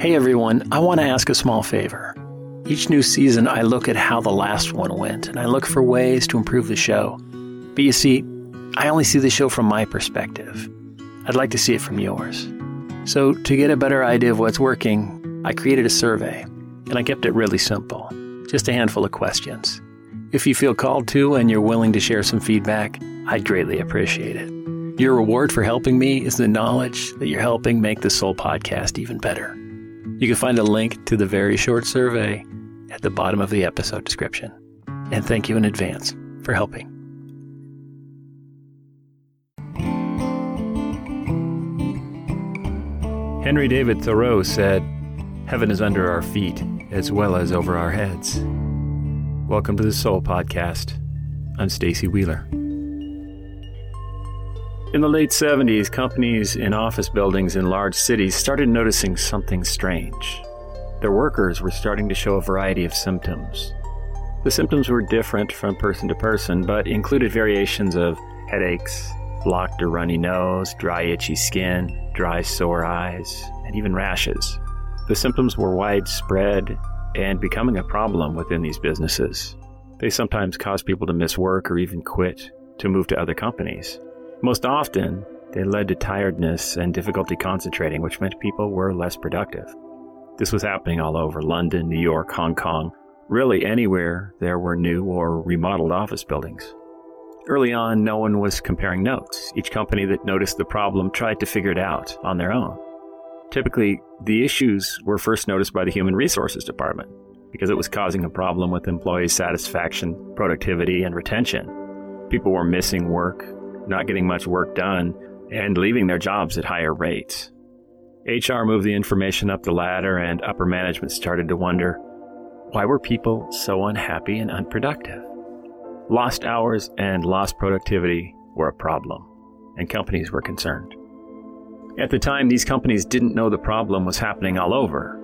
Hey everyone, I want to ask a small favor. Each new season, I look at how the last one went and I look for ways to improve the show. But you see, I only see the show from my perspective. I'd like to see it from yours. So, to get a better idea of what's working, I created a survey and I kept it really simple just a handful of questions. If you feel called to and you're willing to share some feedback, I'd greatly appreciate it. Your reward for helping me is the knowledge that you're helping make the Soul Podcast even better. You can find a link to the very short survey at the bottom of the episode description. And thank you in advance for helping. Henry David Thoreau said, Heaven is under our feet as well as over our heads. Welcome to the Soul Podcast. I'm Stacy Wheeler. In the late 70s, companies in office buildings in large cities started noticing something strange. Their workers were starting to show a variety of symptoms. The symptoms were different from person to person, but included variations of headaches, blocked or runny nose, dry, itchy skin, dry, sore eyes, and even rashes. The symptoms were widespread and becoming a problem within these businesses. They sometimes caused people to miss work or even quit to move to other companies. Most often, they led to tiredness and difficulty concentrating, which meant people were less productive. This was happening all over London, New York, Hong Kong, really anywhere there were new or remodeled office buildings. Early on, no one was comparing notes. Each company that noticed the problem tried to figure it out on their own. Typically, the issues were first noticed by the Human Resources Department because it was causing a problem with employee satisfaction, productivity, and retention. People were missing work, not getting much work done, and leaving their jobs at higher rates. HR moved the information up the ladder, and upper management started to wonder why were people so unhappy and unproductive? Lost hours and lost productivity were a problem, and companies were concerned. At the time, these companies didn't know the problem was happening all over.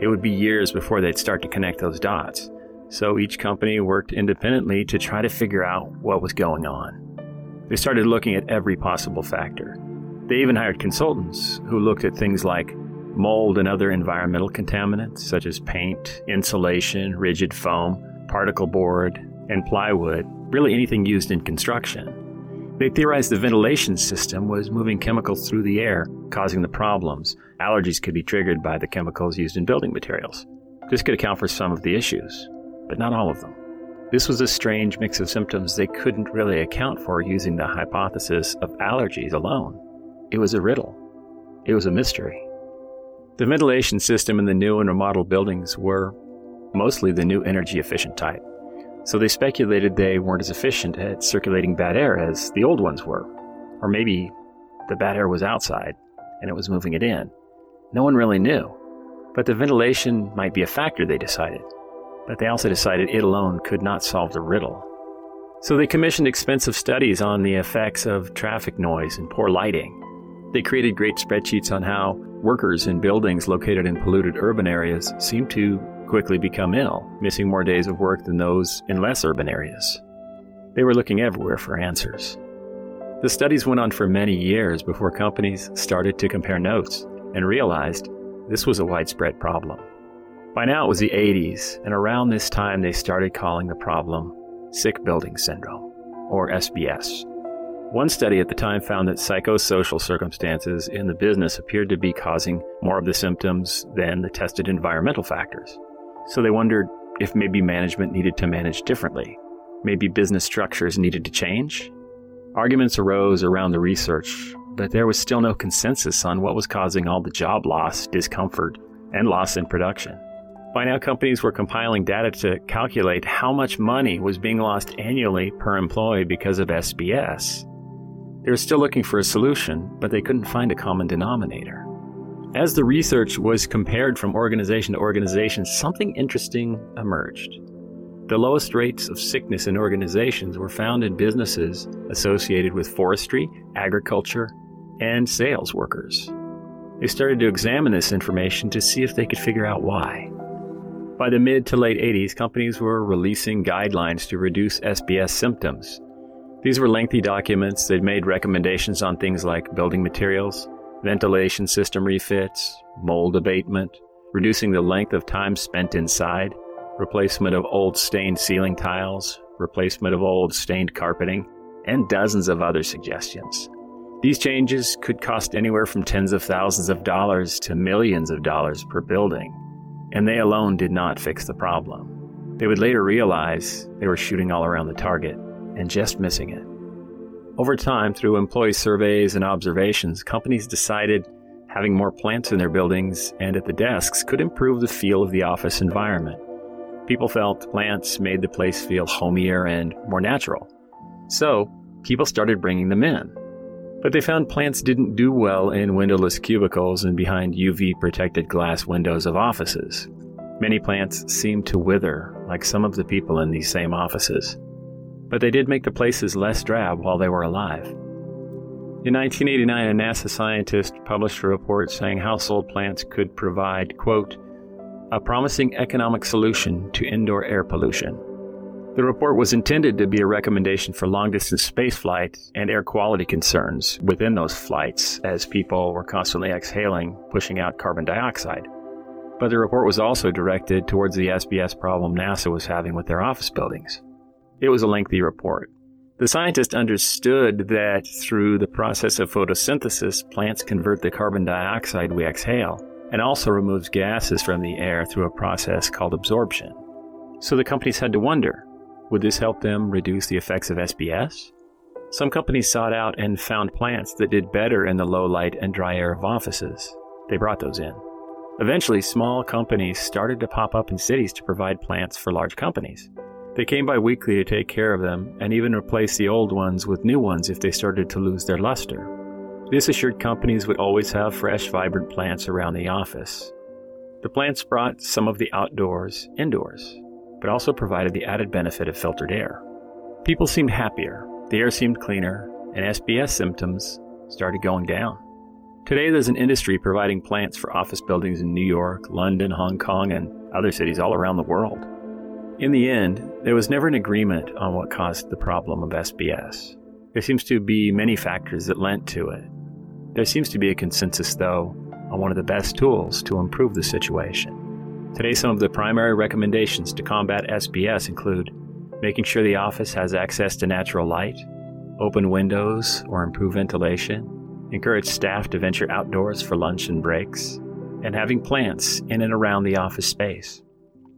It would be years before they'd start to connect those dots. So each company worked independently to try to figure out what was going on. They started looking at every possible factor. They even hired consultants who looked at things like mold and other environmental contaminants such as paint, insulation, rigid foam, particle board, and plywood, really anything used in construction. They theorized the ventilation system was moving chemicals through the air, causing the problems. Allergies could be triggered by the chemicals used in building materials. This could account for some of the issues, but not all of them. This was a strange mix of symptoms they couldn't really account for using the hypothesis of allergies alone. It was a riddle. It was a mystery. The ventilation system in the new and remodeled buildings were mostly the new energy efficient type, so they speculated they weren't as efficient at circulating bad air as the old ones were. Or maybe the bad air was outside and it was moving it in. No one really knew, but the ventilation might be a factor, they decided but they also decided it alone could not solve the riddle. So they commissioned expensive studies on the effects of traffic noise and poor lighting. They created great spreadsheets on how workers in buildings located in polluted urban areas seemed to quickly become ill, missing more days of work than those in less urban areas. They were looking everywhere for answers. The studies went on for many years before companies started to compare notes and realized this was a widespread problem. By now it was the 80s, and around this time they started calling the problem Sick Building Syndrome, or SBS. One study at the time found that psychosocial circumstances in the business appeared to be causing more of the symptoms than the tested environmental factors. So they wondered if maybe management needed to manage differently. Maybe business structures needed to change? Arguments arose around the research, but there was still no consensus on what was causing all the job loss, discomfort, and loss in production. By now, companies were compiling data to calculate how much money was being lost annually per employee because of SBS. They were still looking for a solution, but they couldn't find a common denominator. As the research was compared from organization to organization, something interesting emerged. The lowest rates of sickness in organizations were found in businesses associated with forestry, agriculture, and sales workers. They started to examine this information to see if they could figure out why. By the mid to late 80s, companies were releasing guidelines to reduce SBS symptoms. These were lengthy documents that made recommendations on things like building materials, ventilation system refits, mold abatement, reducing the length of time spent inside, replacement of old stained ceiling tiles, replacement of old stained carpeting, and dozens of other suggestions. These changes could cost anywhere from tens of thousands of dollars to millions of dollars per building, and they alone did not fix the problem. They would later realize they were shooting all around the target and just missing it. Over time, through employee surveys and observations, companies decided having more plants in their buildings and at the desks could improve the feel of the office environment. People felt plants made the place feel homier and more natural. So, people started bringing them in. But they found plants didn't do well in windowless cubicles and behind UV protected glass windows of offices. Many plants seemed to wither, like some of the people in these same offices. But they did make the places less drab while they were alive. In 1989, a NASA scientist published a report saying household plants could provide, quote, a promising economic solution to indoor air pollution. The report was intended to be a recommendation for long distance spaceflight and air quality concerns within those flights as people were constantly exhaling, pushing out carbon dioxide. But the report was also directed towards the SBS problem NASA was having with their office buildings. It was a lengthy report. The scientist understood that through the process of photosynthesis, plants convert the carbon dioxide we exhale and also removes gases from the air through a process called absorption. So the companies had to wonder would this help them reduce the effects of SBS? Some companies sought out and found plants that did better in the low light and dry air of offices. They brought those in. Eventually, small companies started to pop up in cities to provide plants for large companies. They came by weekly to take care of them and even replace the old ones with new ones if they started to lose their luster. This assured companies would always have fresh, vibrant plants around the office. The plants brought some of the outdoors indoors but also provided the added benefit of filtered air. People seemed happier, the air seemed cleaner, and SBS symptoms started going down. Today, there's an industry providing plants for office buildings in New York, London, Hong Kong, and other cities all around the world. In the end, there was never an agreement on what caused the problem of SBS. There seems to be many factors that lent to it. There seems to be a consensus, though, on one of the best tools to improve the situation Today, some of the primary recommendations to combat SBS include making sure the office has access to natural light, open windows or improve ventilation, encourage staff to venture outdoors for lunch and breaks, and having plants in and around the office space.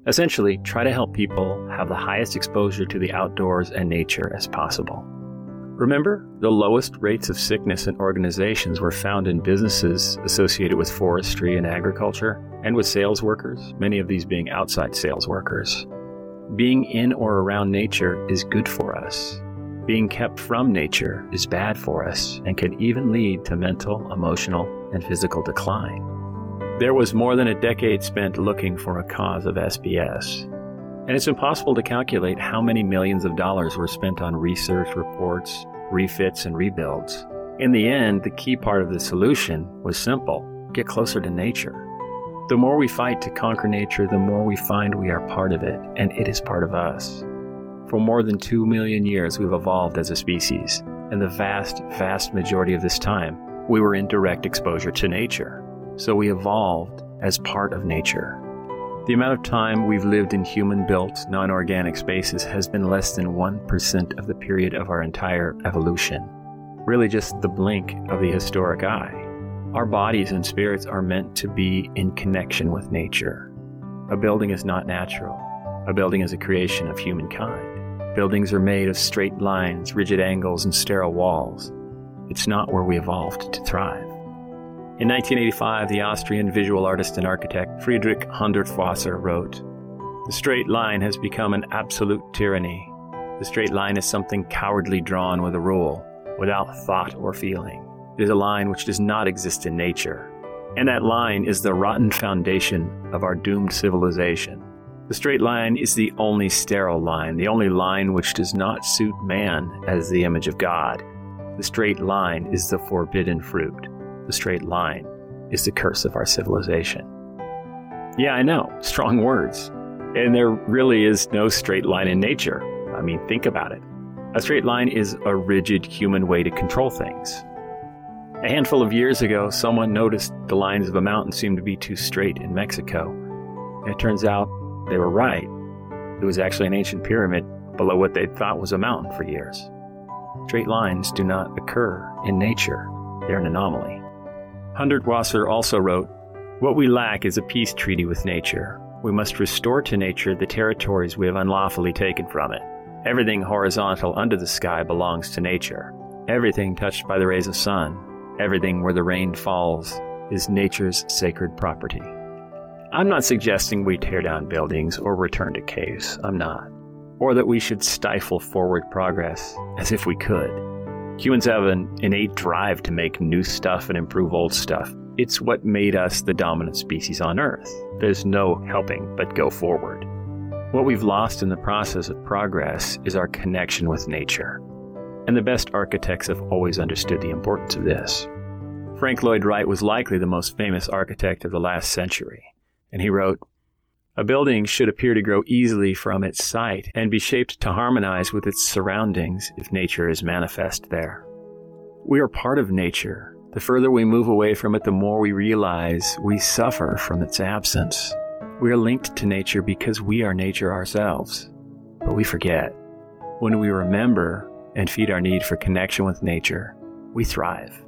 Essentially, try to help people have the highest exposure to the outdoors and nature as possible. Remember, the lowest rates of sickness in organizations were found in businesses associated with forestry and agriculture, and with sales workers, many of these being outside sales workers. Being in or around nature is good for us. Being kept from nature is bad for us and can even lead to mental, emotional, and physical decline. There was more than a decade spent looking for a cause of SBS, and it's impossible to calculate how many millions of dollars were spent on research reports, refits, and rebuilds. In the end, the key part of the solution was simple get closer to nature. The more we fight to conquer nature, the more we find we are part of it, and it is part of us. For more than two million years, we've evolved as a species, and the vast, vast majority of this time, we were in direct exposure to nature. So we evolved as part of nature. The amount of time we've lived in human built, non organic spaces has been less than 1% of the period of our entire evolution. Really, just the blink of the historic eye. Our bodies and spirits are meant to be in connection with nature. A building is not natural, a building is a creation of humankind. Buildings are made of straight lines, rigid angles, and sterile walls. It's not where we evolved to thrive. In 1985, the Austrian visual artist and architect Friedensreich Hundertwasser wrote, The straight line has become an absolute tyranny. The straight line is something cowardly drawn with a rule, without thought or feeling. It is a line which does not exist in nature. And that line is the rotten foundation of our doomed civilization. The straight line is the only sterile line, the only line which does not suit man as the image of God. The straight line is the forbidden fruit the straight line is the curse of our civilization. Yeah, I know, strong words. And there really is no straight line in nature. I mean, think about it. A straight line is a rigid human way to control things. A handful of years ago, someone noticed the lines of a mountain seemed to be too straight in Mexico. And it turns out they were right. It was actually an ancient pyramid below what they thought was a mountain for years. Straight lines do not occur in nature, they're an anomaly. Hundertwasser also wrote What we lack is a peace treaty with nature. We must restore to nature the territories we have unlawfully taken from it. Everything horizontal under the sky belongs to nature. Everything touched by the rays of sun, everything where the rain falls, is nature's sacred property. I'm not suggesting we tear down buildings or return to caves. I'm not. Or that we should stifle forward progress as if we could. Humans have an innate drive to make new stuff and improve old stuff. It's what made us the dominant species on Earth. There's no helping but go forward. What we've lost in the process of progress is our connection with nature. And the best architects have always understood the importance of this. Frank Lloyd Wright was likely the most famous architect of the last century and he wrote, A building should appear to grow easily from its site and be shaped to harmonize with its surroundings if nature is manifest there. We are part of nature. The further we move away from it, the more we realize we suffer from its absence. We are linked to nature because we are nature ourselves. But we forget. When we remember and feed our need for connection with nature, we thrive.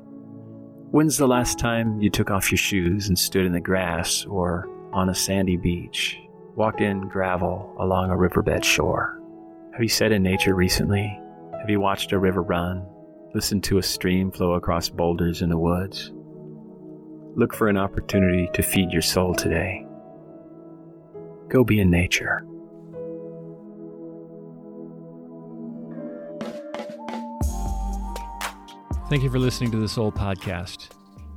When's the last time you took off your shoes and stood in the grass or on a sandy beach, walked in gravel along a riverbed shore. Have you sat in nature recently? Have you watched a river run? Listened to a stream flow across boulders in the woods? Look for an opportunity to feed your soul today. Go be in nature. Thank you for listening to the Soul Podcast.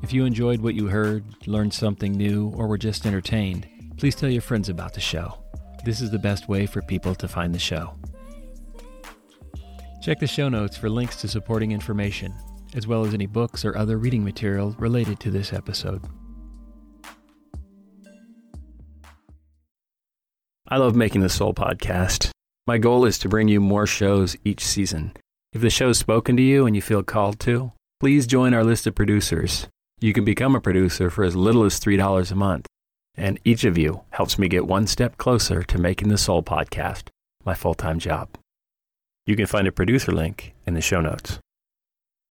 If you enjoyed what you heard, learned something new, or were just entertained, please tell your friends about the show. This is the best way for people to find the show. Check the show notes for links to supporting information, as well as any books or other reading material related to this episode. I love making the Soul podcast. My goal is to bring you more shows each season. If the show's spoken to you and you feel called to, please join our list of producers. You can become a producer for as little as $3 a month, and each of you helps me get one step closer to making the Soul Podcast my full time job. You can find a producer link in the show notes.